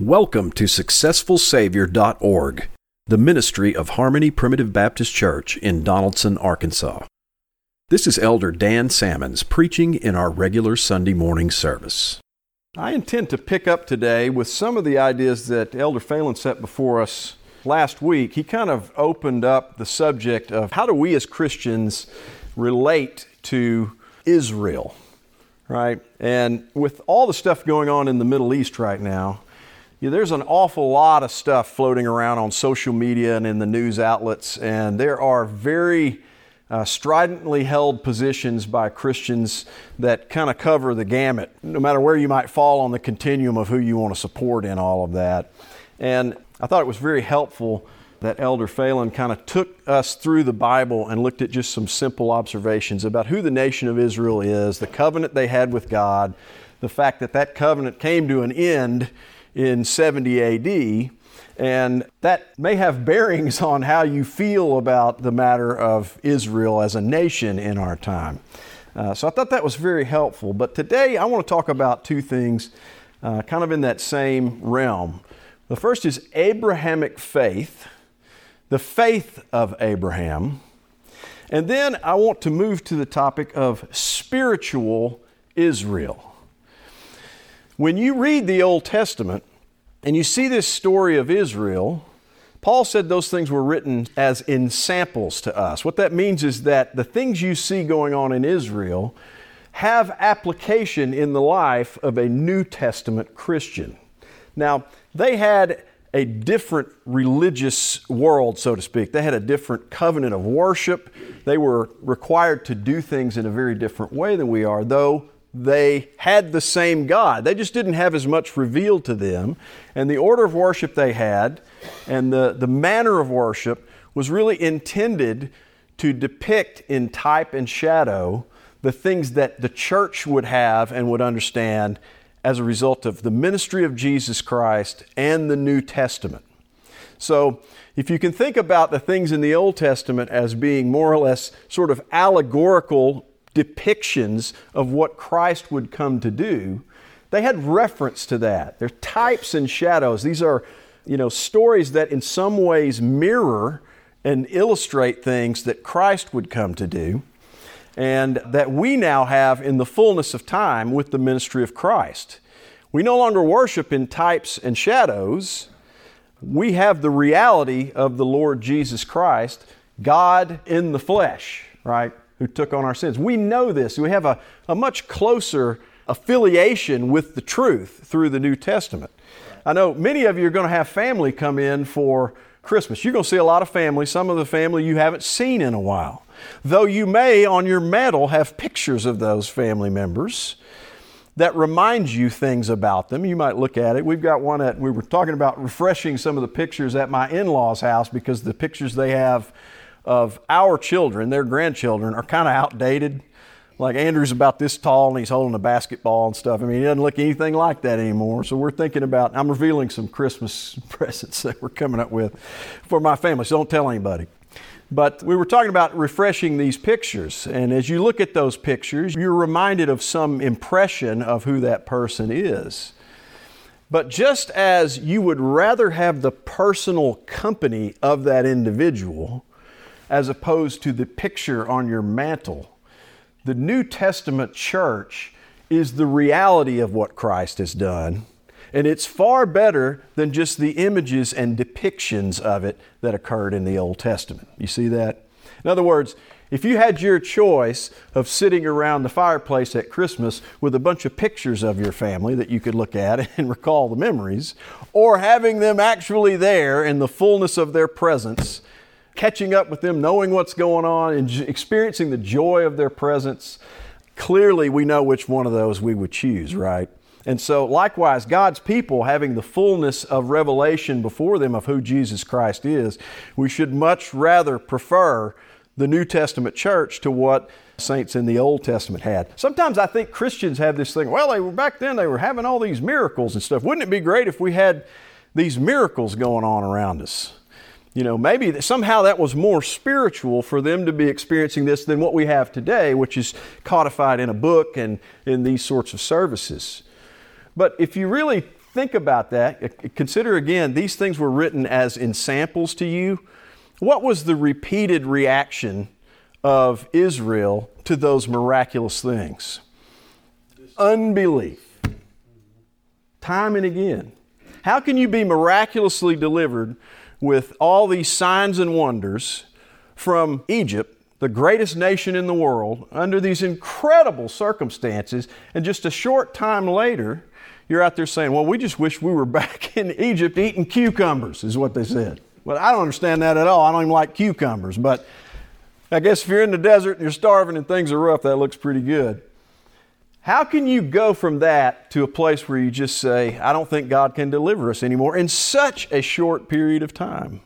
Welcome to SuccessfulSavior.org, the ministry of Harmony Primitive Baptist Church in Donaldson, Arkansas. This is Elder Dan Salmons preaching in our regular Sunday morning service. I intend to pick up today with some of the ideas that Elder Phelan set before us last week. He kind of opened up the subject of how do we as Christians relate to Israel, right? And with all the stuff going on in the Middle East right now, yeah, there's an awful lot of stuff floating around on social media and in the news outlets, and there are very uh, stridently held positions by Christians that kind of cover the gamut, no matter where you might fall on the continuum of who you want to support in all of that. And I thought it was very helpful that Elder Phelan kind of took us through the Bible and looked at just some simple observations about who the nation of Israel is, the covenant they had with God, the fact that that covenant came to an end in 70 AD. And that may have bearings on how you feel about the matter of Israel as a nation in our time. Uh, so I thought that was very helpful. But today I want to talk about two things uh, kind of in that same realm. The first is Abrahamic faith, the faith of Abraham. And then I want to move to the topic of spiritual Israel. When you read the Old Testament and you see this story of Israel, Paul said those things were written as ensamples to us. What that means is that the things you see going on in Israel have application in the life of a New Testament Christian. Now, they had a different religious world, so to speak. They had a different covenant of worship. They were required to do things in a very different way than we are, though they had the same God. They just didn't have as much revealed to them. And the order of worship they had and the, the manner of worship was really intended to depict in type and shadow the things that the church would have and would understand as a result of the ministry of Jesus Christ and the New Testament. So, if you can think about the things in the Old Testament as being more or less sort of allegorical depictions of what Christ would come to do, they had reference to that. They're types and shadows. These are, you know, stories that in some ways mirror and illustrate things that Christ would come to do and that we now have in the fullness of time with the ministry of Christ. We no longer worship in types and shadows. We have the reality of the Lord Jesus Christ, God in the flesh, right? Who took on our sins. We know this. We have a, a much closer affiliation with the truth through the New Testament. I know many of you are going to have family come in for Christmas. You're going to see a lot of family, some of the family you haven't seen in a while. Though you may on your mantle have pictures of those family members that remind you things about them. You might look at it. We've got one that we were talking about refreshing some of the pictures at my in law's house because the pictures they have of our children, their grandchildren, are kind of outdated. Like Andrew's about this tall and he's holding a basketball and stuff. I mean, he doesn't look anything like that anymore. So we're thinking about, I'm revealing some Christmas presents that we're coming up with for my family. So don't tell anybody. But we were talking about refreshing these pictures. And as you look at those pictures, you're reminded of some impression of who that person is. But just as you would rather have the personal company of that individual, as opposed to the picture on your mantle. The New Testament church is the reality of what Christ has done, and it's far better than just the images and depictions of it that occurred in the Old Testament. You see that? In other words, if you had your choice of sitting around the fireplace at Christmas with a bunch of pictures of your family that you could look at and recall the memories, or having them actually there in the fullness of their presence catching up with them, knowing what's going on, and experiencing the joy of their presence, clearly we know which one of those we would choose, right? And so, likewise, God's people having the fullness of revelation before them of who Jesus Christ is, we should much rather prefer the New Testament church to what saints in the Old Testament had. Sometimes I think Christians have this thing, well, they were back then, they were having all these miracles and stuff. Wouldn't it be great if we had these miracles going on around us? You know, maybe somehow that was more spiritual for them to be experiencing this than what we have today, which is codified in a book and in these sorts of services. But if you really think about that, consider again, these things were written as ensamples to you. What was the repeated reaction of Israel to those miraculous things? Unbelief. Time and again. How can you be miraculously delivered with all these signs and wonders from Egypt, the greatest nation in the world, under these incredible circumstances, and just a short time later, you're out there saying, Well, we just wish we were back in Egypt eating cucumbers, is what they said. Well, I don't understand that at all. I don't even like cucumbers, but I guess if you're in the desert and you're starving and things are rough, that looks pretty good. How can you go from that to a place where you just say, I don't think God can deliver us anymore in such a short period of time?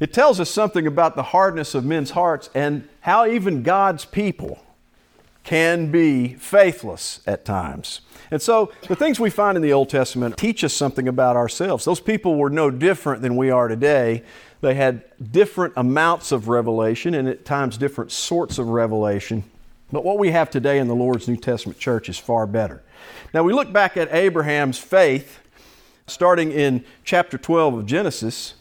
It tells us something about the hardness of men's hearts and how even God's people can be faithless at times. And so the things we find in the Old Testament teach us something about ourselves. Those people were no different than we are today. They had different amounts of revelation and at times different sorts of revelation. But what we have today in the Lord's New Testament church is far better. Now, we look back at Abraham's faith, starting in chapter 12 of Genesis,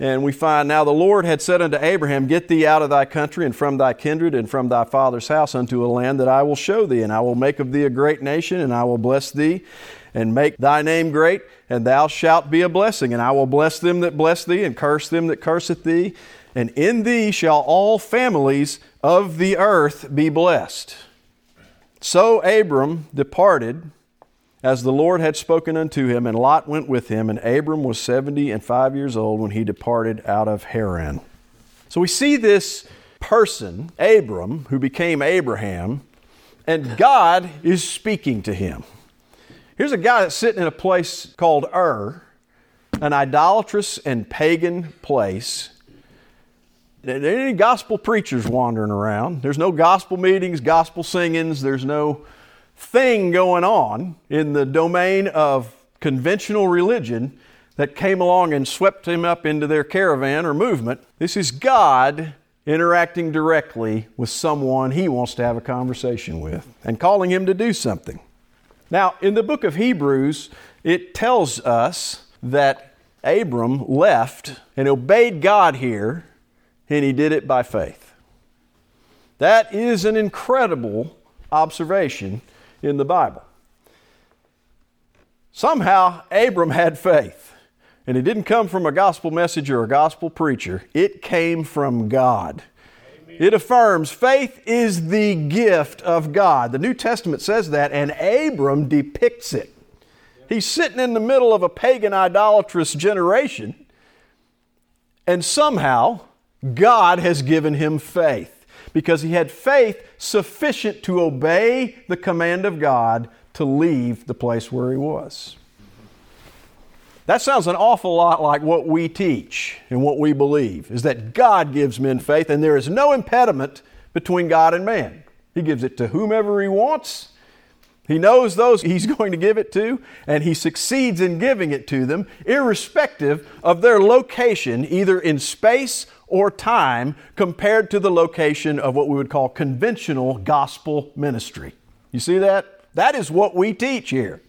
and we find now the Lord had said unto Abraham, Get thee out of thy country and from thy kindred and from thy father's house unto a land that I will show thee, and I will make of thee a great nation, and I will bless thee and make thy name great, and thou shalt be a blessing. And I will bless them that bless thee, and curse them that curseth thee. And in thee shall all families of the earth be blessed. So Abram departed as the Lord had spoken unto him, and Lot went with him, and Abram was seventy and five years old when he departed out of Haran. So we see this person, Abram, who became Abraham, and God is speaking to him. Here's a guy that's sitting in a place called Ur, an idolatrous and pagan place there any gospel preachers wandering around. There's no gospel meetings, gospel singings. There's no thing going on in the domain of conventional religion that came along and swept him up into their caravan or movement. This is God interacting directly with someone he wants to have a conversation with and calling him to do something. Now, in the book of Hebrews, it tells us that Abram left and obeyed God here and he did it by faith. That is an incredible observation in the Bible. Somehow, Abram had faith, and it didn't come from a gospel message or a gospel preacher, it came from God. It affirms faith is the gift of God. The New Testament says that, and Abram depicts it. He's sitting in the middle of a pagan, idolatrous generation, and somehow God has given him faith because he had faith sufficient to obey the command of God to leave the place where he was. That sounds an awful lot like what we teach and what we believe is that God gives men faith and there is no impediment between God and man. He gives it to whomever he wants he knows those he's going to give it to, and he succeeds in giving it to them, irrespective of their location, either in space or time, compared to the location of what we would call conventional gospel ministry. You see that? That is what we teach here.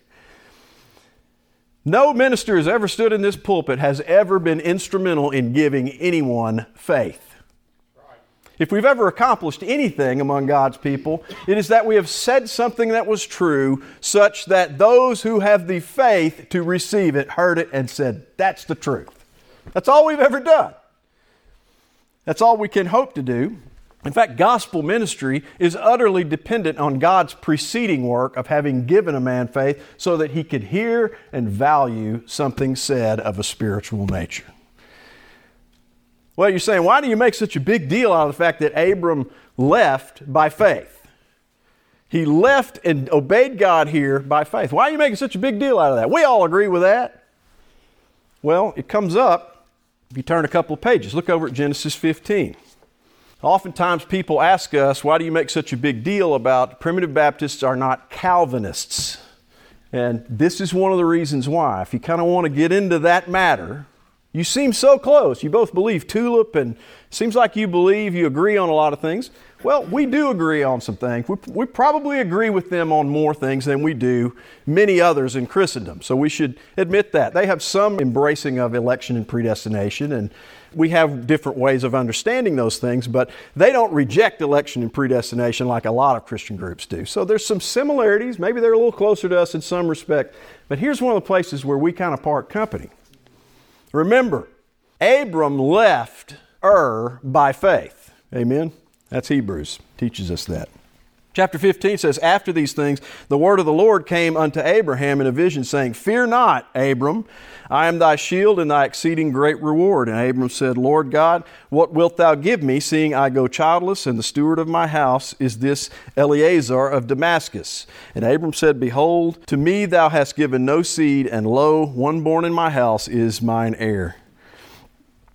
No minister has ever stood in this pulpit has ever been instrumental in giving anyone faith. If we've ever accomplished anything among God's people, it is that we have said something that was true, such that those who have the faith to receive it heard it and said, That's the truth. That's all we've ever done. That's all we can hope to do. In fact, gospel ministry is utterly dependent on God's preceding work of having given a man faith so that he could hear and value something said of a spiritual nature. Well, you're saying, why do you make such a big deal out of the fact that Abram left by faith? He left and obeyed God here by faith. Why are you making such a big deal out of that? We all agree with that. Well, it comes up if you turn a couple of pages. Look over at Genesis 15. Oftentimes people ask us, why do you make such a big deal about primitive Baptists are not Calvinists? And this is one of the reasons why. If you kind of want to get into that matter, you seem so close. You both believe tulip, and seems like you believe you agree on a lot of things. Well, we do agree on some things. We, we probably agree with them on more things than we do many others in Christendom. So we should admit that. They have some embracing of election and predestination, and we have different ways of understanding those things, but they don't reject election and predestination like a lot of Christian groups do. So there's some similarities. Maybe they're a little closer to us in some respect, but here's one of the places where we kind of part company. Remember, Abram left Ur by faith. Amen? That's Hebrews, teaches us that. Chapter 15 says, After these things, the word of the Lord came unto Abraham in a vision, saying, Fear not, Abram, I am thy shield and thy exceeding great reward. And Abram said, Lord God, what wilt thou give me, seeing I go childless, and the steward of my house is this Eliezer of Damascus? And Abram said, Behold, to me thou hast given no seed, and lo, one born in my house is mine heir.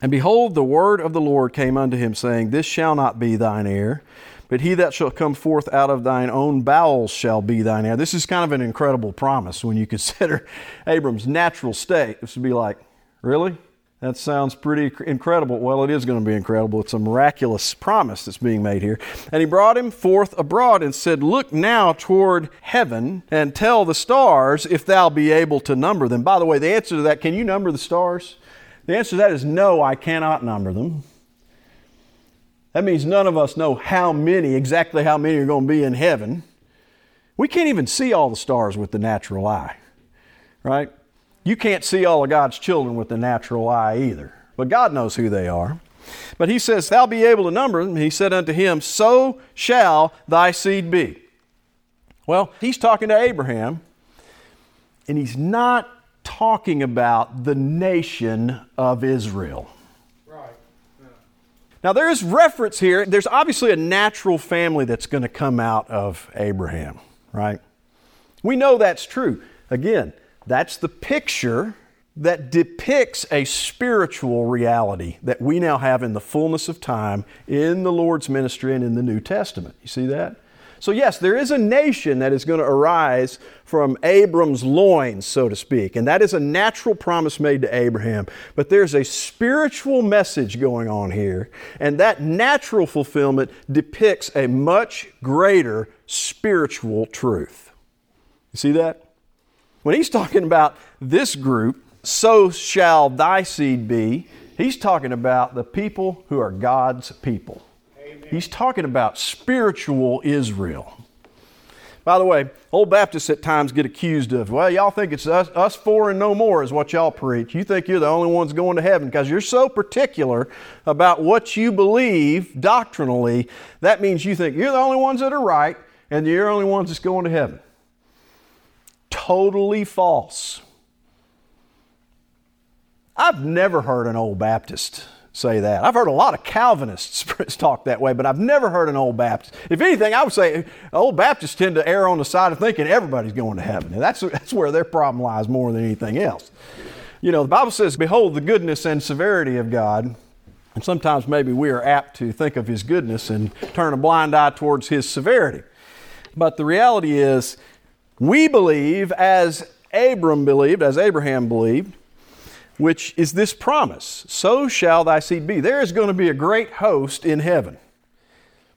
And behold, the word of the Lord came unto him, saying, This shall not be thine heir but he that shall come forth out of thine own bowels shall be thine heir. This is kind of an incredible promise when you consider Abram's natural state. This would be like, really? That sounds pretty incredible. Well, it is going to be incredible. It's a miraculous promise that's being made here. And he brought him forth abroad and said, Look now toward heaven and tell the stars if thou be able to number them. By the way, the answer to that, can you number the stars? The answer to that is no, I cannot number them. That means none of us know how many, exactly how many are going to be in heaven. We can't even see all the stars with the natural eye, right? You can't see all of God's children with the natural eye either, but God knows who they are. But he says, Thou be able to number them. He said unto him, So shall thy seed be. Well, he's talking to Abraham, and he's not talking about the nation of Israel. Right. Now, there is reference here. There's obviously a natural family that's going to come out of Abraham, right? We know that's true. Again, that's the picture that depicts a spiritual reality that we now have in the fullness of time in the Lord's ministry and in the New Testament. You see that? So, yes, there is a nation that is going to arise from Abram's loins, so to speak, and that is a natural promise made to Abraham. But there's a spiritual message going on here, and that natural fulfillment depicts a much greater spiritual truth. You see that? When he's talking about this group, so shall thy seed be, he's talking about the people who are God's people. He's talking about spiritual Israel. By the way, old Baptists at times get accused of, well, y'all think it's us, us four and no more is what y'all preach. You think you're the only ones going to heaven because you're so particular about what you believe doctrinally. That means you think you're the only ones that are right and you're the only ones that's going to heaven. Totally false. I've never heard an old Baptist say that. I've heard a lot of Calvinists talk that way, but I've never heard an old Baptist. If anything, I would say old Baptists tend to err on the side of thinking everybody's going to heaven. And that's, that's where their problem lies more than anything else. You know, the Bible says, Behold the goodness and severity of God. And sometimes maybe we are apt to think of His goodness and turn a blind eye towards His severity. But the reality is, we believe as Abram believed, as Abraham believed, which is this promise So shall thy seed be. There is going to be a great host in heaven.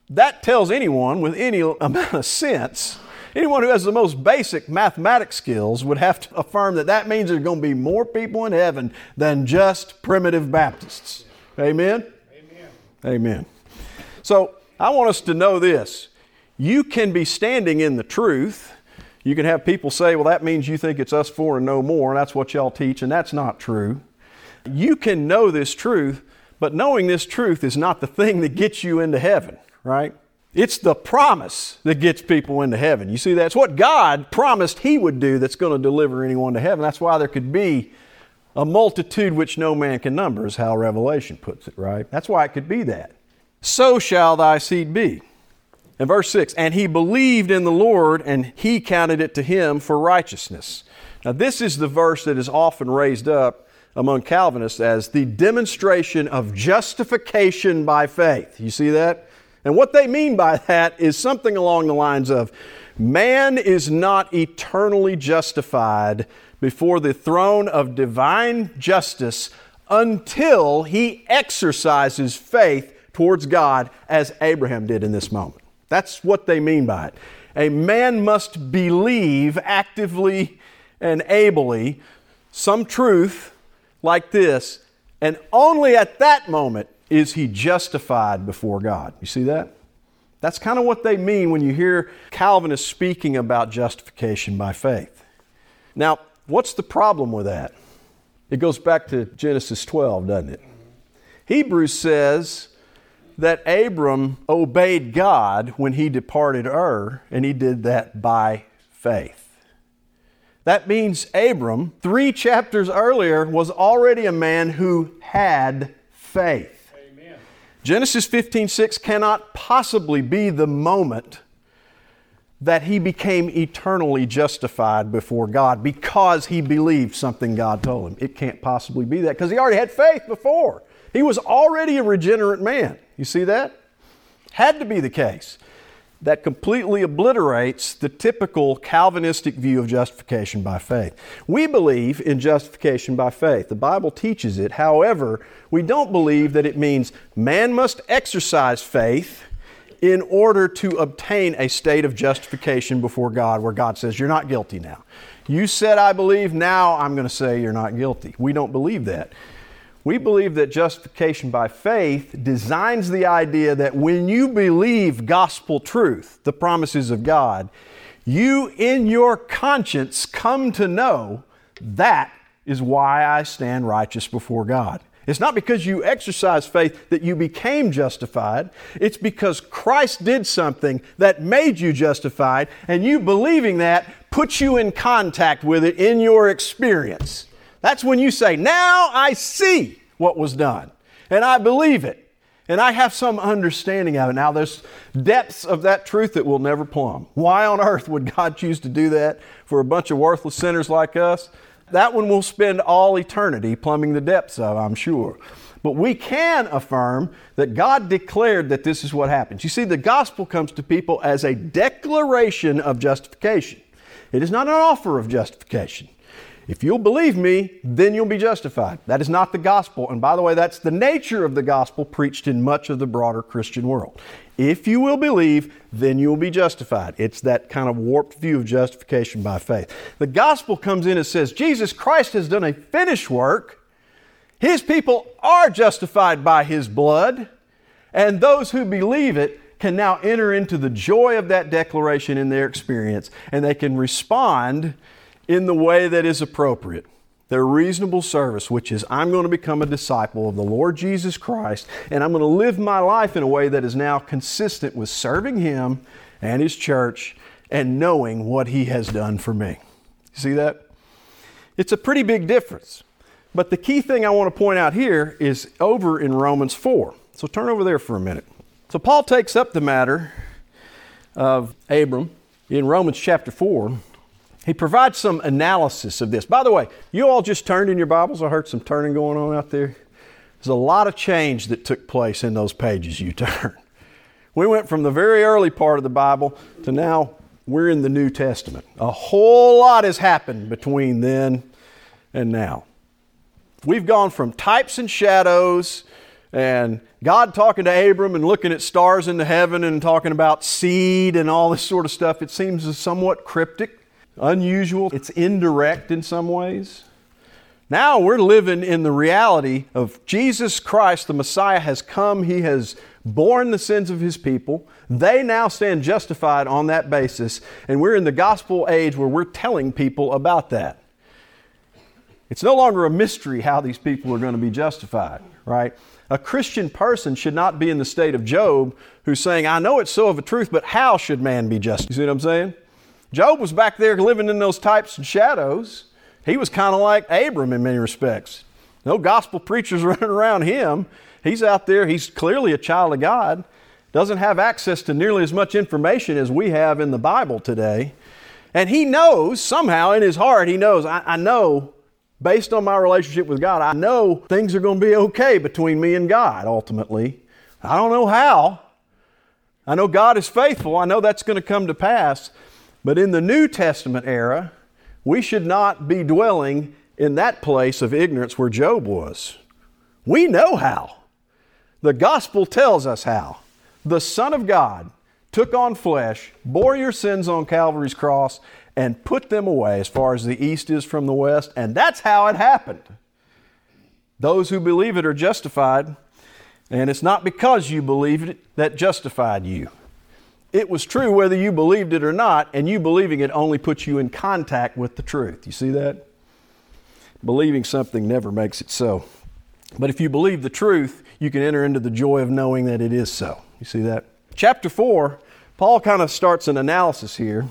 That tells anyone with any amount of sense, anyone who has the most basic mathematic skills would have to affirm that that means there's going to be more people in heaven than just primitive Baptists. Amen? Amen. Amen. So I want us to know this. You can be standing in the truth you can have people say, well, that means you think it's us four and no more, and that's what y'all teach, and that's not true. You can know this truth, but knowing this truth is not the thing that gets you into heaven, right? It's the promise that gets people into heaven. You see, that's what God promised He would do that's going to deliver anyone to heaven. That's why there could be a multitude which no man can number, is how Revelation puts it, right? That's why it could be that. So shall thy seed be. And verse 6 And he believed in the Lord, and he counted it to him for righteousness. Now, this is the verse that is often raised up among Calvinists as the demonstration of justification by faith. You see that? And what they mean by that is something along the lines of man is not eternally justified before the throne of divine justice until he exercises faith towards God as Abraham did in this moment. That's what they mean by it. A man must believe actively and ably some truth like this, and only at that moment is he justified before God. You see that? That's kind of what they mean when you hear Calvinists speaking about justification by faith. Now, what's the problem with that? It goes back to Genesis 12, doesn't it? Hebrews says that Abram obeyed God when he departed Ur, and he did that by faith. That means Abram, three chapters earlier, was already a man who had faith. Amen. Genesis 15 6 cannot possibly be the moment that he became eternally justified before God because he believed something God told him. It can't possibly be that because he already had faith before. He was already a regenerate man. You see that? Had to be the case. That completely obliterates the typical Calvinistic view of justification by faith. We believe in justification by faith. The Bible teaches it. However, we don't believe that it means man must exercise faith in order to obtain a state of justification before God where God says, You're not guilty now. You said, I believe, now I'm going to say you're not guilty. We don't believe that. We believe that justification by faith designs the idea that when you believe gospel truth, the promises of God, you in your conscience come to know that is why I stand righteous before God. It's not because you exercise faith that you became justified. It's because Christ did something that made you justified, and you believing that puts you in contact with it in your experience. That's when you say, Now I see what was done, and I believe it, and I have some understanding of it. Now, there's depths of that truth that we'll never plumb. Why on earth would God choose to do that for a bunch of worthless sinners like us? That one we'll spend all eternity plumbing the depths of, I'm sure. But we can affirm that God declared that this is what happens. You see, the gospel comes to people as a declaration of justification. It is not an offer of justification. If you'll believe me, then you'll be justified. That is not the gospel. And by the way, that's the nature of the gospel preached in much of the broader Christian world. If you will believe, then you will be justified. It's that kind of warped view of justification by faith. The gospel comes in and says Jesus Christ has done a finished work. His people are justified by his blood. And those who believe it can now enter into the joy of that declaration in their experience and they can respond in the way that is appropriate. Their reasonable service, which is I'm going to become a disciple of the Lord Jesus Christ, and I'm going to live my life in a way that is now consistent with serving Him and His church and knowing what He has done for me. See that? It's a pretty big difference. But the key thing I want to point out here is over in Romans 4. So turn over there for a minute. So Paul takes up the matter of Abram in Romans chapter 4 he provides some analysis of this. By the way, you all just turned in your Bibles. I heard some turning going on out there. There's a lot of change that took place in those pages you turned. We went from the very early part of the Bible to now we're in the New Testament. A whole lot has happened between then and now. We've gone from types and shadows and God talking to Abram and looking at stars in the heaven and talking about seed and all this sort of stuff. It seems somewhat cryptic unusual, it's indirect in some ways. Now we're living in the reality of Jesus Christ, the Messiah, has come. He has borne the sins of His people. They now stand justified on that basis. And we're in the gospel age where we're telling people about that. It's no longer a mystery how these people are going to be justified, right? A Christian person should not be in the state of Job who's saying, I know it's so of a truth, but how should man be justified? You see what I'm saying? Job was back there living in those types and shadows. He was kind of like Abram in many respects. No gospel preachers running around him. He's out there, he's clearly a child of God, doesn't have access to nearly as much information as we have in the Bible today. And he knows, somehow in his heart, he knows, I, I know, based on my relationship with God, I know things are going to be okay between me and God ultimately. I don't know how. I know God is faithful. I know that's going to come to pass. But in the New Testament era, we should not be dwelling in that place of ignorance where Job was. We know how. The gospel tells us how. The Son of God took on flesh, bore your sins on Calvary's cross, and put them away as far as the east is from the west. And that's how it happened. Those who believe it are justified, and it's not because you believed it that justified you. It was true whether you believed it or not, and you believing it only puts you in contact with the truth. You see that? Believing something never makes it so. But if you believe the truth, you can enter into the joy of knowing that it is so. You see that? Chapter 4, Paul kind of starts an analysis here.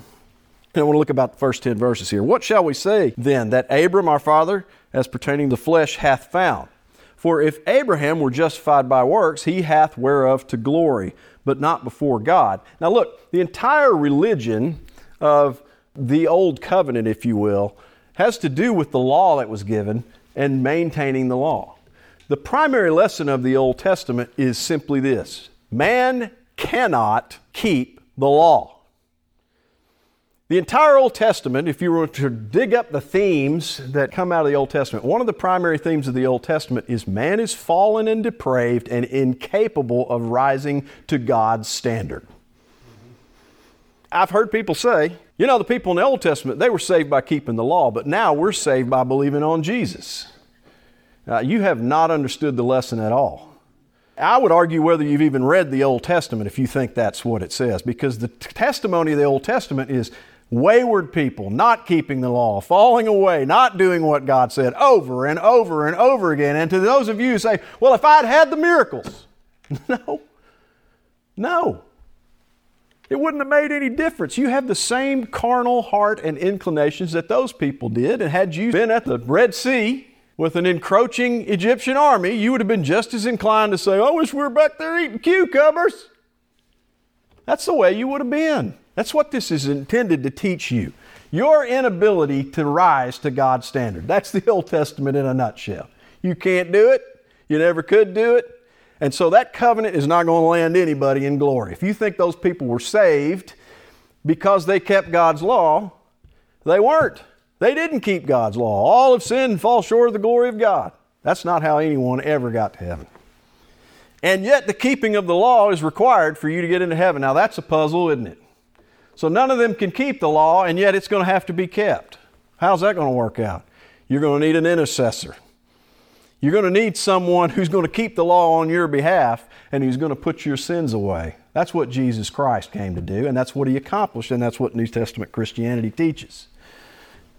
And I want to look about the first 10 verses here. What shall we say then that Abram, our father, as pertaining to the flesh, hath found? For if Abraham were justified by works, he hath whereof to glory but not before God. Now, look, the entire religion of the Old Covenant, if you will, has to do with the law that was given and maintaining the law. The primary lesson of the Old Testament is simply this man cannot keep the law. The entire Old Testament, if you were to dig up the themes that come out of the Old Testament, one of the primary themes of the Old Testament is man is fallen and depraved and incapable of rising to God's standard. I've heard people say, you know, the people in the Old Testament, they were saved by keeping the law, but now we're saved by believing on Jesus. Uh, you have not understood the lesson at all. I would argue whether you've even read the Old Testament if you think that's what it says, because the t- testimony of the Old Testament is wayward people, not keeping the law, falling away, not doing what God said over and over and over again. And to those of you who say, well, if I'd had the miracles, no, no. It wouldn't have made any difference. You have the same carnal heart and inclinations that those people did. And had you been at the Red Sea with an encroaching Egyptian army, you would have been just as inclined to say, I wish we were back there eating cucumbers. That's the way you would have been. That's what this is intended to teach you. Your inability to rise to God's standard. That's the Old Testament in a nutshell. You can't do it. You never could do it. And so that covenant is not going to land anybody in glory. If you think those people were saved because they kept God's law, they weren't. They didn't keep God's law. All have sinned and fall short of the glory of God. That's not how anyone ever got to heaven. And yet, the keeping of the law is required for you to get into heaven. Now, that's a puzzle, isn't it? So none of them can keep the law, and yet it's going to have to be kept. How's that going to work out? You're going to need an intercessor. You're going to need someone who's going to keep the law on your behalf and who's going to put your sins away. That's what Jesus Christ came to do, and that's what he accomplished, and that's what New Testament Christianity teaches.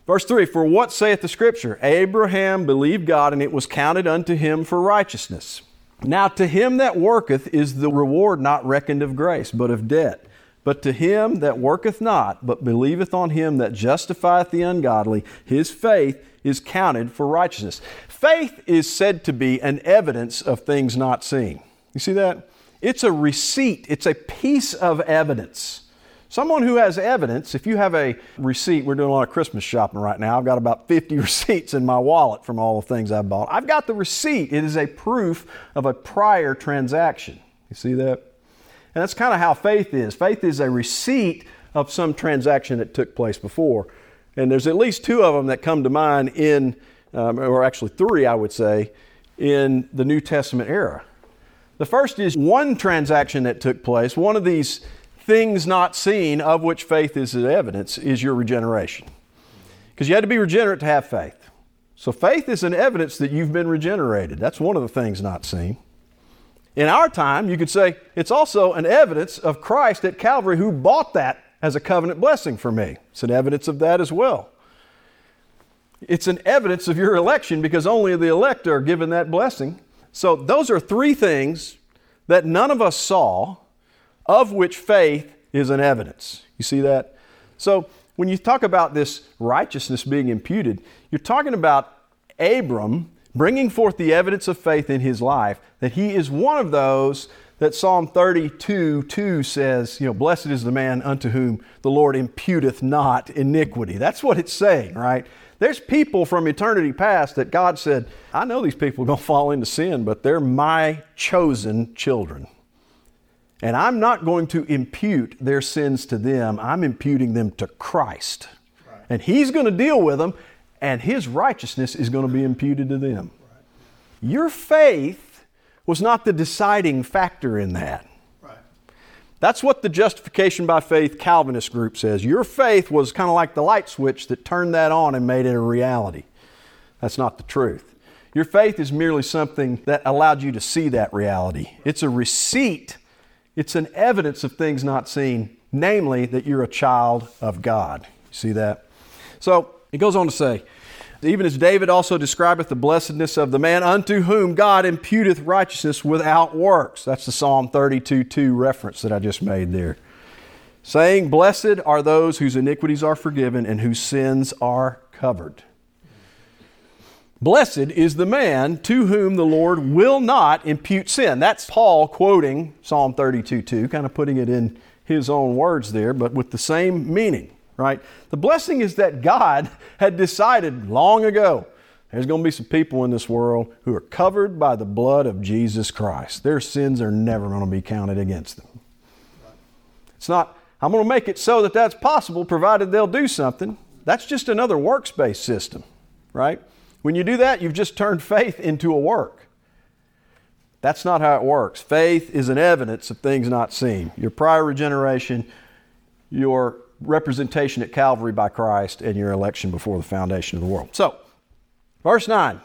Verse 3 For what saith the Scripture? Abraham believed God, and it was counted unto him for righteousness. Now to him that worketh is the reward not reckoned of grace, but of debt. But to him that worketh not, but believeth on him that justifieth the ungodly, his faith is counted for righteousness. Faith is said to be an evidence of things not seen. You see that? It's a receipt, it's a piece of evidence. Someone who has evidence, if you have a receipt, we're doing a lot of Christmas shopping right now. I've got about 50 receipts in my wallet from all the things I bought. I've got the receipt. It is a proof of a prior transaction. You see that? And that's kind of how faith is. Faith is a receipt of some transaction that took place before. And there's at least two of them that come to mind in, um, or actually three, I would say, in the New Testament era. The first is one transaction that took place, one of these things not seen, of which faith is evidence, is your regeneration. Because you had to be regenerate to have faith. So faith is an evidence that you've been regenerated. That's one of the things not seen. In our time, you could say it's also an evidence of Christ at Calvary who bought that as a covenant blessing for me. It's an evidence of that as well. It's an evidence of your election because only the elect are given that blessing. So, those are three things that none of us saw, of which faith is an evidence. You see that? So, when you talk about this righteousness being imputed, you're talking about Abram bringing forth the evidence of faith in his life, that he is one of those that Psalm 32 2 says, you know, blessed is the man unto whom the Lord imputeth not iniquity. That's what it's saying, right? There's people from eternity past that God said, I know these people are going to fall into sin, but they're my chosen children. And I'm not going to impute their sins to them, I'm imputing them to Christ. Right. And He's going to deal with them, and his righteousness is going to be imputed to them. Your faith was not the deciding factor in that. That's what the justification by faith Calvinist group says. Your faith was kind of like the light switch that turned that on and made it a reality. That's not the truth. Your faith is merely something that allowed you to see that reality. It's a receipt, it's an evidence of things not seen, namely that you're a child of God. See that? So he goes on to say, even as David also describeth the blessedness of the man unto whom God imputeth righteousness without works. That's the Psalm 32 2 reference that I just made there. Saying, Blessed are those whose iniquities are forgiven and whose sins are covered. Blessed is the man to whom the Lord will not impute sin. That's Paul quoting Psalm 32 2, kind of putting it in his own words there, but with the same meaning right? The blessing is that God had decided long ago there's going to be some people in this world who are covered by the blood of Jesus Christ. Their sins are never going to be counted against them. It's not, I'm going to make it so that that's possible provided they'll do something. That's just another works based system, right? When you do that, you've just turned faith into a work. That's not how it works. Faith is an evidence of things not seen. Your prior regeneration, your representation at Calvary by Christ and your election before the foundation of the world. So, verse 9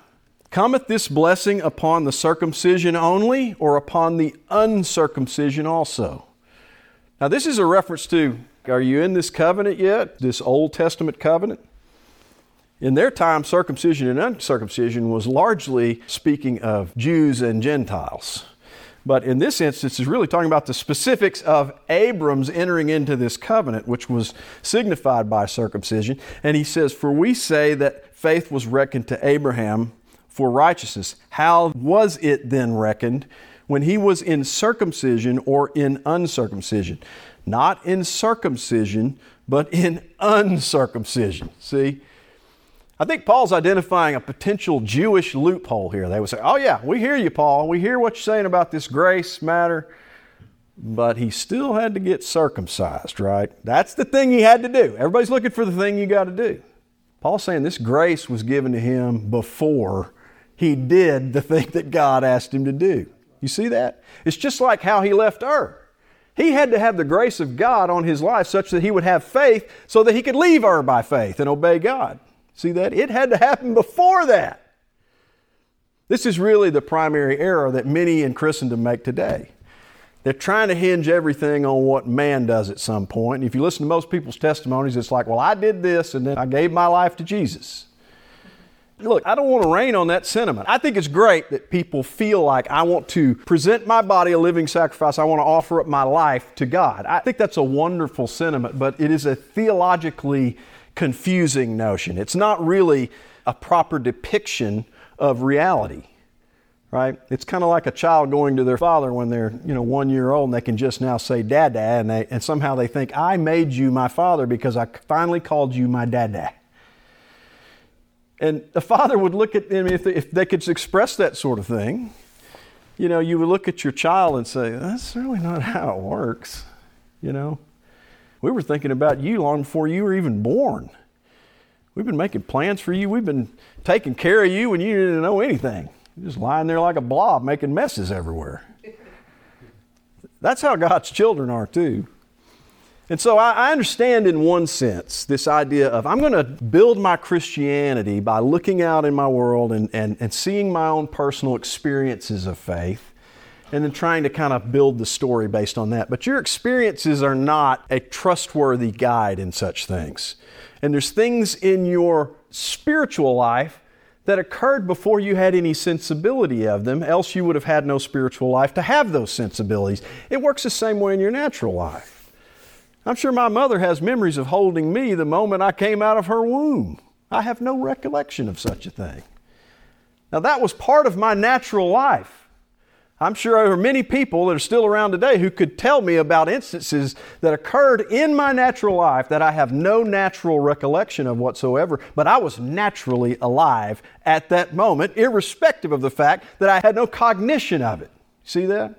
Cometh this blessing upon the circumcision only or upon the uncircumcision also? Now, this is a reference to are you in this covenant yet? This Old Testament covenant? In their time, circumcision and uncircumcision was largely speaking of Jews and Gentiles. But in this instance, it's really talking about the specifics of Abram's entering into this covenant, which was signified by circumcision. And he says, For we say that faith was reckoned to Abraham for righteousness. How was it then reckoned when he was in circumcision or in uncircumcision? Not in circumcision, but in uncircumcision. See? I think Paul's identifying a potential Jewish loophole here. They would say, Oh, yeah, we hear you, Paul. We hear what you're saying about this grace matter. But he still had to get circumcised, right? That's the thing he had to do. Everybody's looking for the thing you got to do. Paul's saying this grace was given to him before he did the thing that God asked him to do. You see that? It's just like how he left Ur. He had to have the grace of God on his life such that he would have faith so that he could leave Ur by faith and obey God. See that? It had to happen before that. This is really the primary error that many in Christendom make today. They're trying to hinge everything on what man does at some point. And if you listen to most people's testimonies, it's like, well, I did this and then I gave my life to Jesus. Look, I don't want to rain on that sentiment. I think it's great that people feel like I want to present my body a living sacrifice. I want to offer up my life to God. I think that's a wonderful sentiment, but it is a theologically confusing notion. It's not really a proper depiction of reality, right? It's kind of like a child going to their father when they're, you know, one year old and they can just now say dada, and, they, and somehow they think, I made you my father because I finally called you my dada. And the father would look at them, if they, if they could express that sort of thing, you know, you would look at your child and say, that's really not how it works, you know? We were thinking about you long before you were even born. We've been making plans for you. We've been taking care of you when you didn't know anything. You're just lying there like a blob, making messes everywhere. That's how God's children are, too. And so I, understand, in one sense, this idea of I'm going to build my Christianity by looking out in my world and, and, and seeing my own personal experiences of faith and then trying to kind of build the story based on that. But your experiences are not a trustworthy guide in such things. And there's things in your spiritual life that occurred before you had any sensibility of them, else you would have had no spiritual life to have those sensibilities. It works the same way in your natural life. I'm sure my mother has memories of holding me the moment I came out of her womb. I have no recollection of such a thing. Now, that was part of my natural life. I'm sure there are many people that are still around today who could tell me about instances that occurred in my natural life that I have no natural recollection of whatsoever, but I was naturally alive at that moment, irrespective of the fact that I had no cognition of it. See that?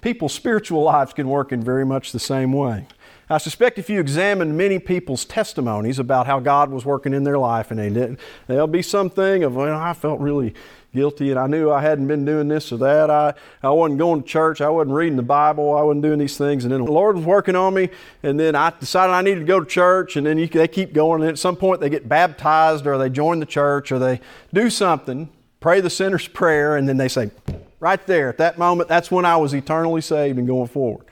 People's spiritual lives can work in very much the same way. I suspect if you examine many people's testimonies about how God was working in their life and they didn't, there'll be something of, well, I felt really guilty and I knew I hadn't been doing this or that. I, I wasn't going to church. I wasn't reading the Bible. I wasn't doing these things. And then the Lord was working on me. And then I decided I needed to go to church. And then you, they keep going. And at some point they get baptized or they join the church or they do something, pray the sinner's prayer. And then they say, right there, at that moment, that's when I was eternally saved and going forward.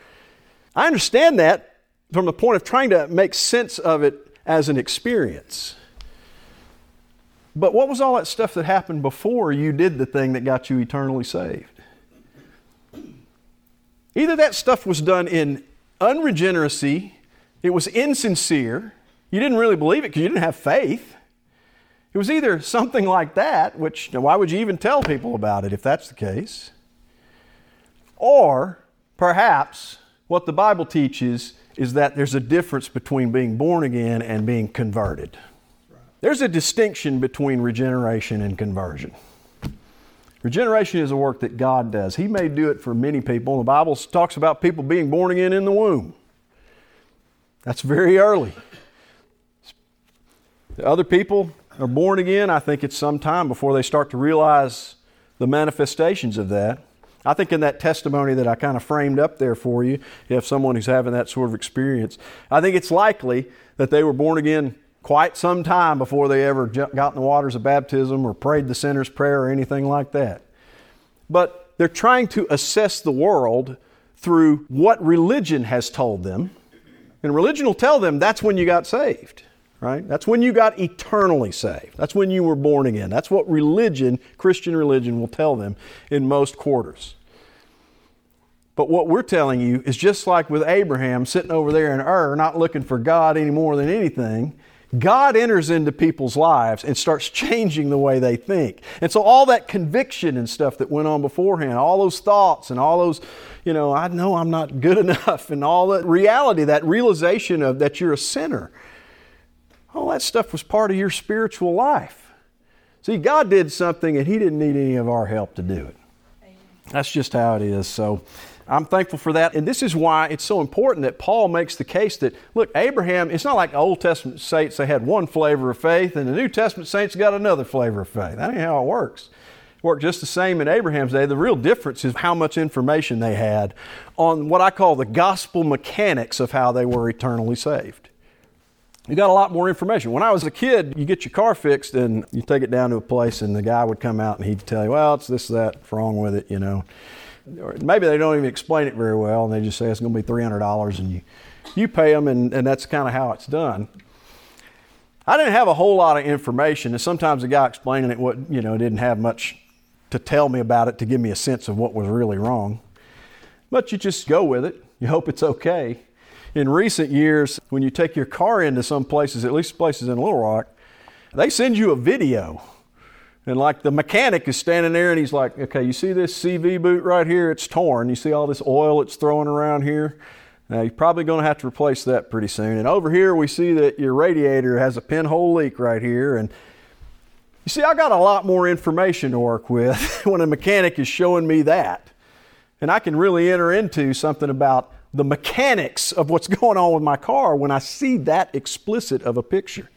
I understand that from the point of trying to make sense of it as an experience. But what was all that stuff that happened before you did the thing that got you eternally saved? Either that stuff was done in unregeneracy, it was insincere, you didn't really believe it because you didn't have faith. It was either something like that, which why would you even tell people about it if that's the case? Or perhaps what the Bible teaches is that there's a difference between being born again and being converted. There's a distinction between regeneration and conversion. Regeneration is a work that God does. He may do it for many people. The Bible talks about people being born again in the womb. That's very early. The other people are born again, I think it's some time before they start to realize the manifestations of that. I think in that testimony that I kind of framed up there for you, you have someone who's having that sort of experience. I think it's likely that they were born again quite some time before they ever got in the waters of baptism or prayed the sinner's prayer or anything like that. But they're trying to assess the world through what religion has told them. And religion will tell them that's when you got saved, right? That's when you got eternally saved. That's when you were born again. That's what religion, Christian religion, will tell them in most quarters. But what we're telling you is just like with Abraham sitting over there in Ur, not looking for God any more than anything, God enters into people's lives and starts changing the way they think. And so all that conviction and stuff that went on beforehand, all those thoughts and all those, you know, I know I'm not good enough and all that reality, that realization of that you're a sinner. All that stuff was part of your spiritual life. See, God did something and He didn't need any of our help to do it. That's just how it is. So I'm thankful for that. And this is why it's so important that Paul makes the case that, look, Abraham, it's not like the Old Testament saints, they had one flavor of faith, and the New Testament saints got another flavor of faith. That ain't how it works. It worked just the same in Abraham's day. The real difference is how much information they had on what I call the gospel mechanics of how they were eternally saved. You got a lot more information. When I was a kid, you get your car fixed and you take it down to a place, and the guy would come out and he'd tell you, well, it's this, that, wrong with it, you know or maybe they don't even explain it very well, and they just say it's going to be three hundred dollars, and you you pay them, and, and that's kind of how it's done. I didn't have a whole lot of information, and sometimes the guy explaining it, what you know, didn't have much to tell me about it to give me a sense of what was really wrong. But you just go with it. You hope it's okay. In recent years, when you take your car into some places, at least places in Little Rock, they send you a video and like the mechanic is standing there and he's like, okay, you see this CV boot right here? It's torn. You see all this oil it's throwing around here? Now you're probably going to have to replace that pretty soon. And over here we see that your radiator has a pinhole leak right here. And you see, I got a lot more information to work with when a mechanic is showing me that. And I can really enter into something about the mechanics of what's going on with my car when I see that explicit of a picture.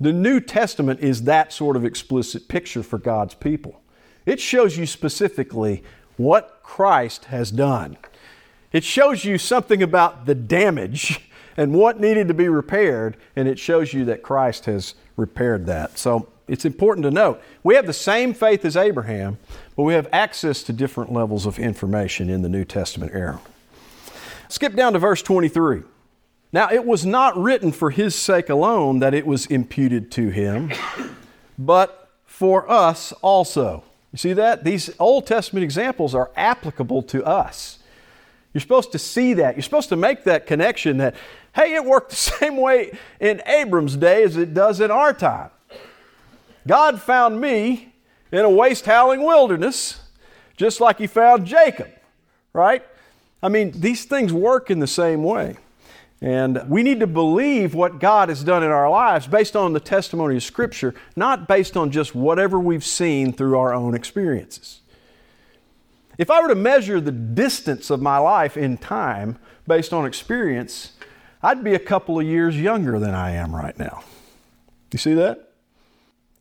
The New Testament is that sort of explicit picture for God's people. It shows you specifically what Christ has done. It shows you something about the damage and what needed to be repaired, and it shows you that Christ has repaired that. So it's important to note we have the same faith as Abraham, but we have access to different levels of information in the New Testament era. Skip down to verse 23. Now, it was not written for his sake alone that it was imputed to him, but for us also. You see that? These Old Testament examples are applicable to us. You're supposed to see that. You're supposed to make that connection that, hey, it worked the same way in Abram's day as it does in our time. God found me in a waste howling wilderness, just like He found Jacob, right? I mean, these things work in the same way. And we need to believe what God has done in our lives based on the testimony of Scripture, not based on just whatever we've seen through our own experiences. If I were to measure the distance of my life in time based on experience, I'd be a couple of years younger than I am right now. You see that?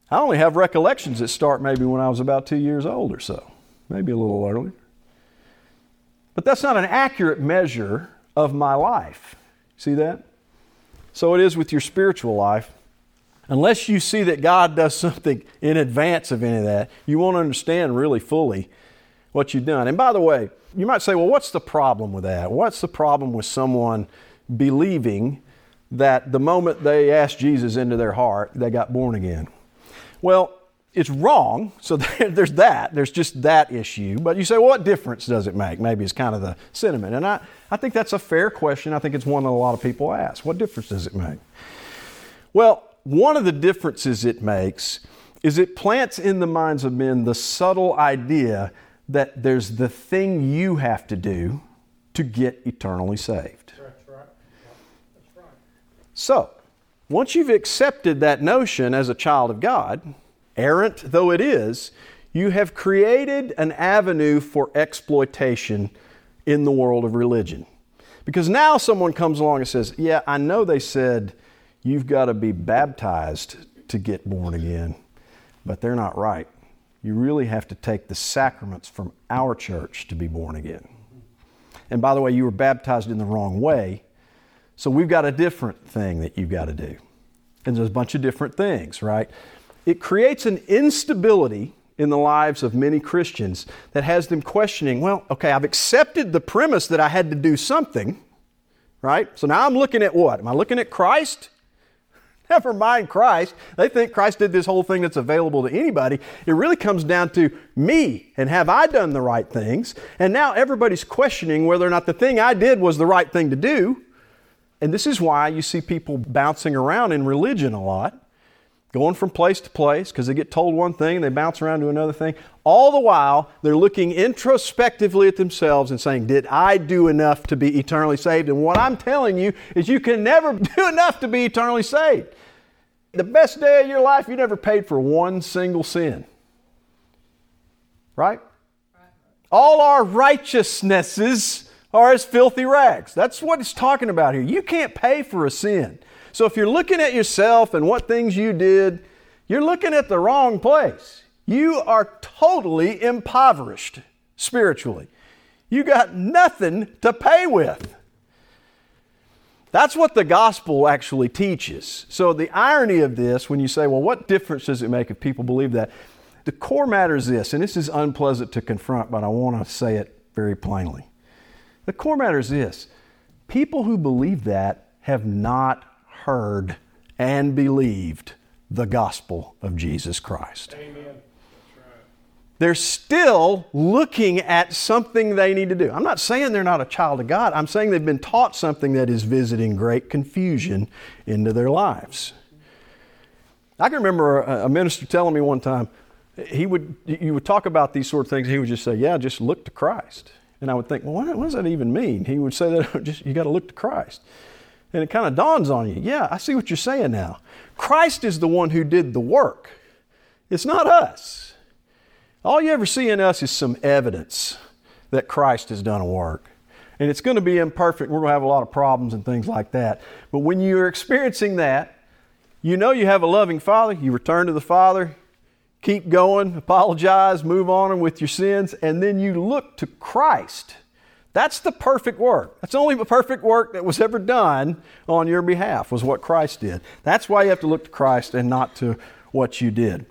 I only have recollections that start maybe when I was about two years old or so, maybe a little earlier. But that's not an accurate measure of my life. See that? So it is with your spiritual life. Unless you see that God does something in advance of any of that, you won't understand really fully what you've done. And by the way, you might say, well, what's the problem with that? What's the problem with someone believing that the moment they asked Jesus into their heart, they got born again? Well, it's wrong. So there's that. There's just that issue. But you say, well, what difference does it make? Maybe it's kind of the sentiment. And I, I think that's a fair question. I think it's one that a lot of people ask. What difference does it make? Well, one of the differences it makes is it plants in the minds of men the subtle idea that there's the thing you have to do to get eternally saved. That's right. That's right. So, once you've accepted that notion as a child of God, errant though it is, you have created an avenue for exploitation in the world of religion. Because now someone comes along and says, Yeah, I know they said you've got to be baptized to get born again, but they're not right you really have to take the sacraments from our church to be born again. And by the way, you were baptized in the wrong way, so we've got a different thing that you've got to do. And there's a bunch of different things, right? It creates an instability in the lives of many Christians that has them questioning, well, okay, I've accepted the premise that I had to do something, right? So now I'm looking at what? Am I looking at Christ? Never mind Christ. They think Christ did this whole thing that's available to anybody. It really comes down to me and have I done the right things? And now everybody's questioning whether or not the thing I did was the right thing to do. And this is why you see people bouncing around in religion a lot going from place to place because they get told one thing and they bounce around to another thing. All the while, they're looking introspectively at themselves and saying, Did I do enough to be eternally saved? And what I'm telling you is you can never do enough to be eternally saved. The best day of your life, you never paid for one single sin. Right? All our righteousnesses are as filthy rags. That's what it's talking about here. You can't pay for a sin. So if you're looking at yourself and what things you did, you're looking at the wrong place. You are totally impoverished spiritually. You got nothing to pay with. That's what the gospel actually teaches. So, the irony of this, when you say, well, what difference does it make if people believe that? The core matter is this, and this is unpleasant to confront, but I want to say it very plainly. The core matter is this people who believe that have not heard and believed the gospel of Jesus Christ. Amen. They're still looking at something they need to do. I'm not saying they're not a child of God. I'm saying they've been taught something that is visiting great confusion into their lives. I can remember a, minister telling me one time, he would, you would talk about these sort of things, he would just say, Yeah, just look to Christ. And I would think, Well, what, does that even mean? He would say that, just, you got to look to Christ. And it kind of dawns on you yeah, I see what you're saying now. Christ is the one who did the work, it's not us. All you ever see in us is some evidence that Christ has done a work. And it's going to be imperfect. We're going to have a lot of problems and things like that. But when you're experiencing that, you know you have a loving Father. You return to the Father, keep going, apologize, move on with your sins, and then you look to Christ that's the perfect work. That's the only perfect work that was ever done on your behalf, was what Christ did. That's why you have to look to Christ and not to what you did.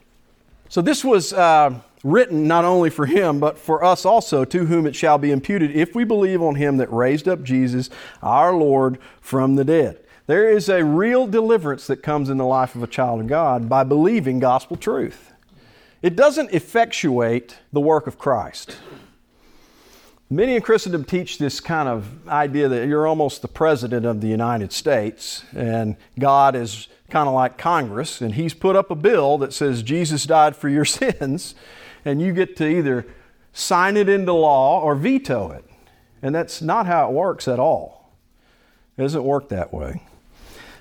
So this was uh, written not only for him, but for us also, to whom it shall be imputed if we believe on him that raised up Jesus, our Lord, from the dead. There is a real deliverance that comes in the life of a child of God by believing gospel truth. It doesn't effectuate the work of Christ. Many in Christendom teach this kind of idea that you're almost the president of the United States, and God is kind of like Congress, and He's put up a bill that says Jesus died for your sins, and you get to either sign it into law or veto it. And that's not how it works at all. It doesn't work that way.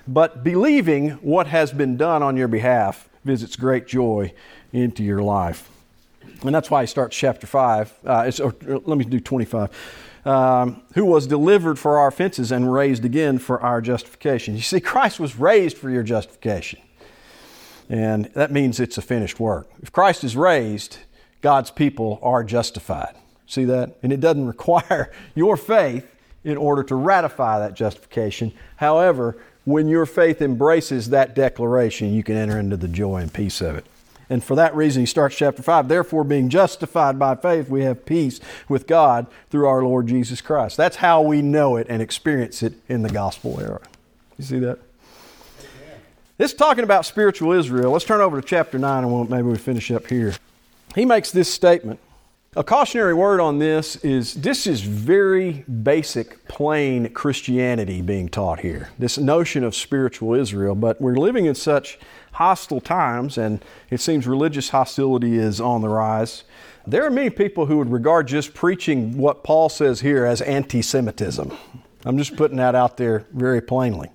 But believing what has been done on your behalf visits great joy into your life. And that's why he starts chapter 5. Uh, or, or, let me do 25. um, who was delivered for our offenses and raised again for our justification. You see, Christ was raised for your justification. And that means it's a finished work. If Christ is raised, God's people are justified. See that? And it doesn't require your faith in order to ratify that justification. However, when your faith embraces that declaration, you can enter into the joy and peace of it. And for that reason, he starts chapter 5. Therefore, being justified by faith, we have peace with God through our Lord Jesus Christ. That's how we know it and experience it in the gospel era. You see that? This is talking about spiritual Israel. Let's turn over to chapter 9 and we'll, maybe we finish up here. He makes this statement. A cautionary word on this is this is very basic, plain Christianity being taught here. This notion of spiritual Israel, but we're living in such hostile times and it seems religious hostility is on the rise. There are many people who would regard just preaching what Paul says here as anti Semitism. I'm just putting that out there very plainly.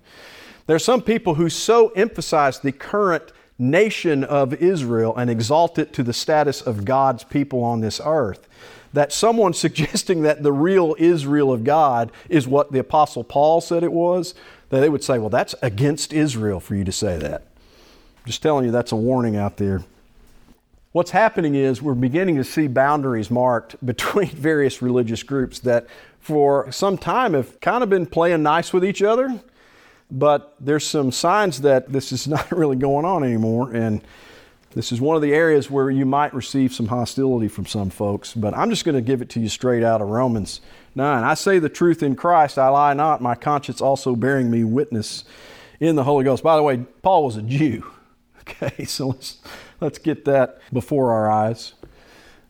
There are some people who so emphasize the current nation of Israel and exalt it to the status of God's people on this earth that someone suggesting that the real Israel of God is what the Apostle Paul said it was, that they would say, well, that's against Israel for you to say that. Just telling you that's a warning out there. What's happening is we're beginning to see boundaries marked between various religious groups that for some time have kind of been playing nice with each other but there's some signs that this is not really going on anymore, and this is one of the areas where you might receive some hostility from some folks. But I'm just going to give it to you straight out of Romans 9. I say the truth in Christ, I lie not, my conscience also bearing me witness in the Holy Ghost. By the way, Paul was a Jew. Okay, so let's, let's get that before our eyes.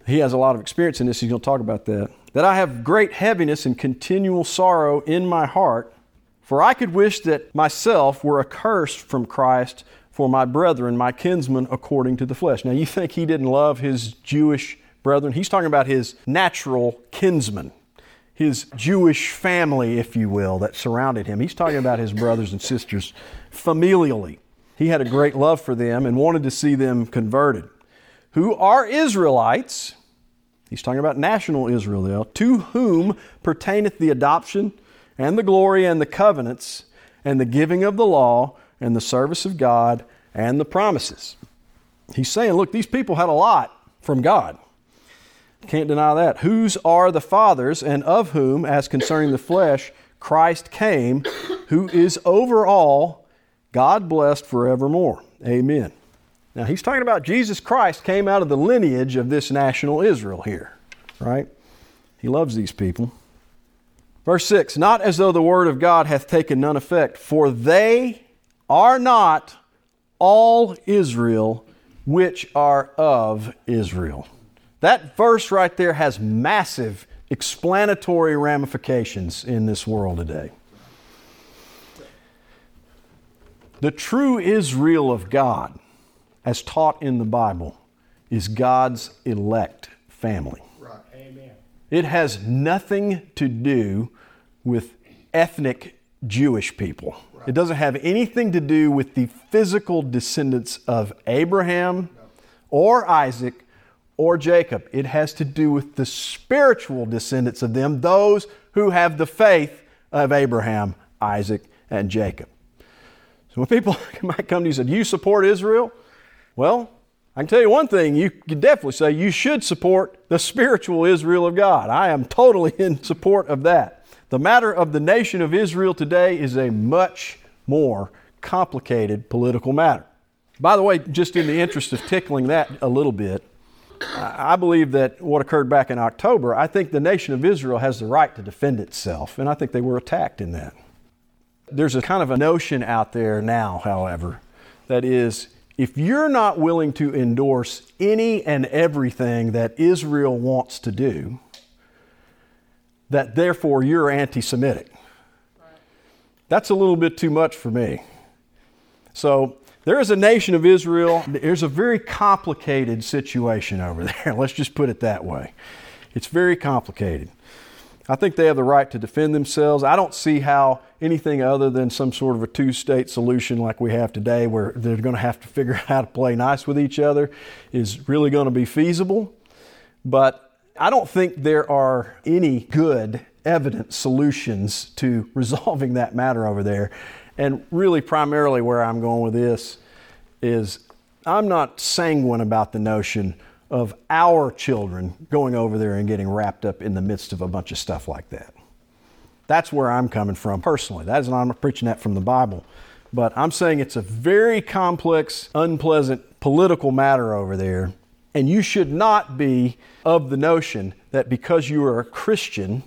He has a lot of experience in this. He's going to talk about that. That I have great heaviness and continual sorrow in my heart for I could wish that myself were accursed from Christ for my brethren, my kinsmen, according to the flesh. Now, you think he didn't love his Jewish brethren? He's talking about his natural kinsmen, his Jewish family, if you will, that surrounded him. He's talking about his brothers and sisters familially. He had a great love for them and wanted to see them converted. Who are Israelites? He's talking about national Israel, to whom pertaineth the adoption and the glory and the covenants and the giving of the law and the service of God and the promises. He's saying, look, these people had a lot from God. Can't deny that. Whose are the fathers, and of whom, as concerning the flesh, Christ came, who is over all, God blessed forevermore. Amen. Now, he's talking about Jesus Christ came out of the lineage of this national Israel here, right? He loves these people. Verse 6 Not as though the word of God hath taken none effect, for they are not all Israel which are of Israel. That verse right there has massive explanatory ramifications in this world today. The true Israel of God, as taught in the Bible, is God's elect family. Right. Amen. It has nothing to do with ethnic Jewish people. Right. It doesn't have anything to do with the physical descendants of Abraham no. or Isaac or Jacob. It has to do with the spiritual descendants of them, those who have the faith of Abraham, Isaac, and Jacob. When people might come to you and say, Do you support Israel? Well, I can tell you one thing, you could definitely say you should support the spiritual Israel of God. I am totally in support of that. The matter of the nation of Israel today is a much more complicated political matter. By the way, just in the interest of tickling that a little bit, I believe that what occurred back in October, I think the nation of Israel has the right to defend itself, and I think they were attacked in that. There's a kind of a notion out there now, however, that is if you're not willing to endorse any and everything that Israel wants to do, that therefore you're anti Semitic. That's a little bit too much for me. So there is a nation of Israel. There's a very complicated situation over there. Let's just put it that way. It's very complicated. I think they have the right to defend themselves. I don't see how anything other than some sort of a two state solution like we have today, where they're going to have to figure out how to play nice with each other, is really going to be feasible. But I don't think there are any good evident solutions to resolving that matter over there. And really, primarily, where I'm going with this is I'm not sanguine about the notion of our children going over there and getting wrapped up in the midst of a bunch of stuff like that. That's where I'm coming from personally. That is not, I'm preaching that from the Bible. But I'm saying it's a very complex, unpleasant political matter over there. And you should not be of the notion that because you are a Christian,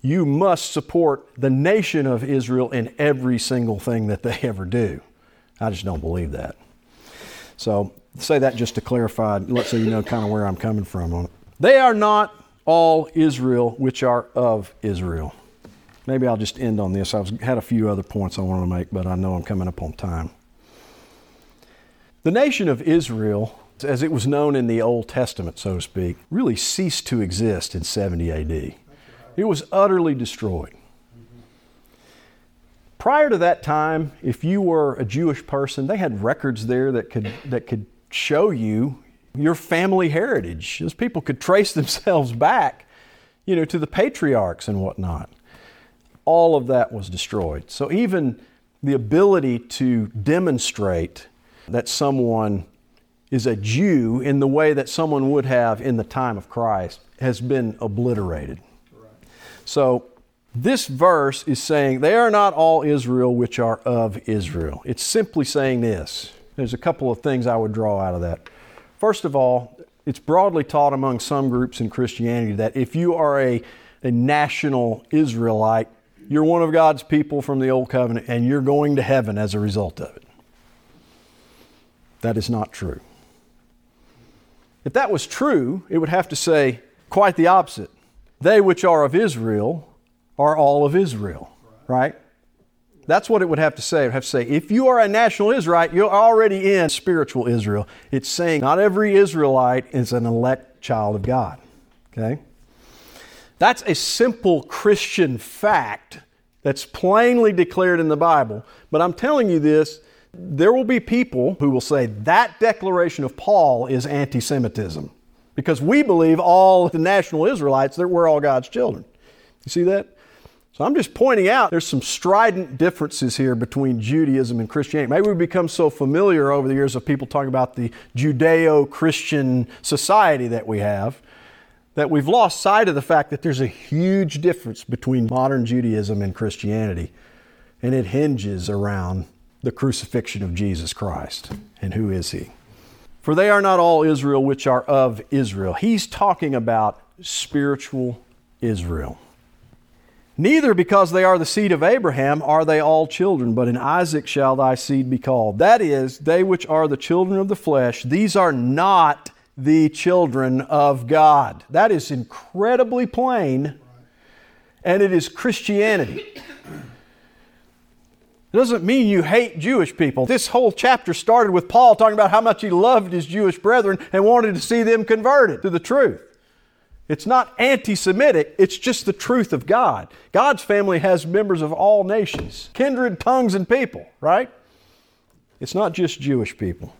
you must support the nation of Israel in every single thing that they ever do. I just don't believe that. So, say that just to clarify, let's say you know kind of where I'm coming from on it. They are not all Israel which are of Israel. Maybe I'll just end on this. I have had a few other points I wanted to make, but I know I'm coming up on time. The nation of Israel, as it was known in the Old Testament, so to speak, really ceased to exist in 70 AD. It was utterly destroyed. Prior to that time, if you were a Jewish person, they had records there that could, that could show you your family heritage. Those people could trace themselves back, you know, to the patriarchs and whatnot. All of that was destroyed. So even the ability to demonstrate that someone is a Jew in the way that someone would have in the time of Christ has been obliterated. So this verse is saying, They are not all Israel which are of Israel. It's simply saying this. There's a couple of things I would draw out of that. First of all, it's broadly taught among some groups in Christianity that if you are a, a national Israelite, you're one of God's people from the Old Covenant and you're going to heaven as a result of it. That is not true. If that was true, it would have to say quite the opposite. They which are of Israel are all of Israel, right? That's what it would have to say. It would have to say, if you are a national Israelite, you're already in spiritual Israel. It's saying not every Israelite is an elect child of God. Okay? That's a simple Christian fact that's plainly declared in the Bible. But I'm telling you this there will be people who will say that declaration of Paul is anti Semitism because we believe all the national Israelites that we're all God's children. You see that? So I'm just pointing out there's some strident differences here between Judaism and Christianity. Maybe we've become so familiar over the years of people talking about the Judeo Christian society that we have that we've lost sight of the fact that there's a huge difference between modern Judaism and Christianity. And it hinges around the crucifixion of Jesus Christ. And who is he? For they are not all Israel which are of Israel. He's talking about spiritual Israel. Neither because they are the seed of Abraham are they all children, but in Isaac shall thy seed be called. That is, they which are the children of the flesh, these are not the children of God. That is incredibly plain, and it is Christianity. It doesn't mean you hate Jewish people. This whole chapter started with Paul talking about how much he loved his Jewish brethren and wanted to see them converted to the truth. It's not anti Semitic, it's just the truth of God. God's family has members of all nations, kindred, tongues, and people, right? It's not just Jewish people.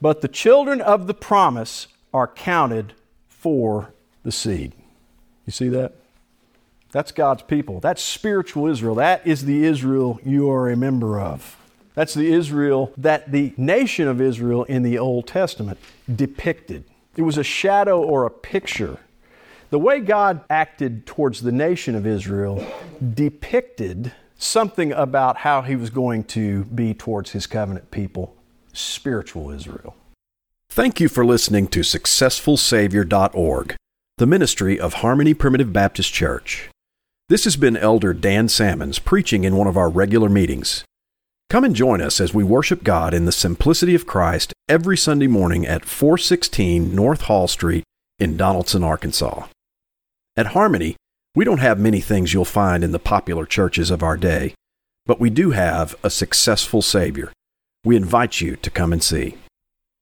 But the children of the promise are counted for the seed. You see that? That's God's people. That's spiritual Israel. That is the Israel you are a member of. That's the Israel that the nation of Israel in the Old Testament depicted. It was a shadow or a picture. The way God acted towards the nation of Israel depicted something about how he was going to be towards his covenant people, spiritual Israel. Thank you for listening to SuccessfulSavior.org, the ministry of Harmony Primitive Baptist Church. This has been Elder Dan Salmons preaching in one of our regular meetings. Come and join us as we worship God in the simplicity of Christ every Sunday morning at 416 North Hall Street in Donaldson, Arkansas. At Harmony, we don't have many things you'll find in the popular churches of our day, but we do have a successful Savior. We invite you to come and see.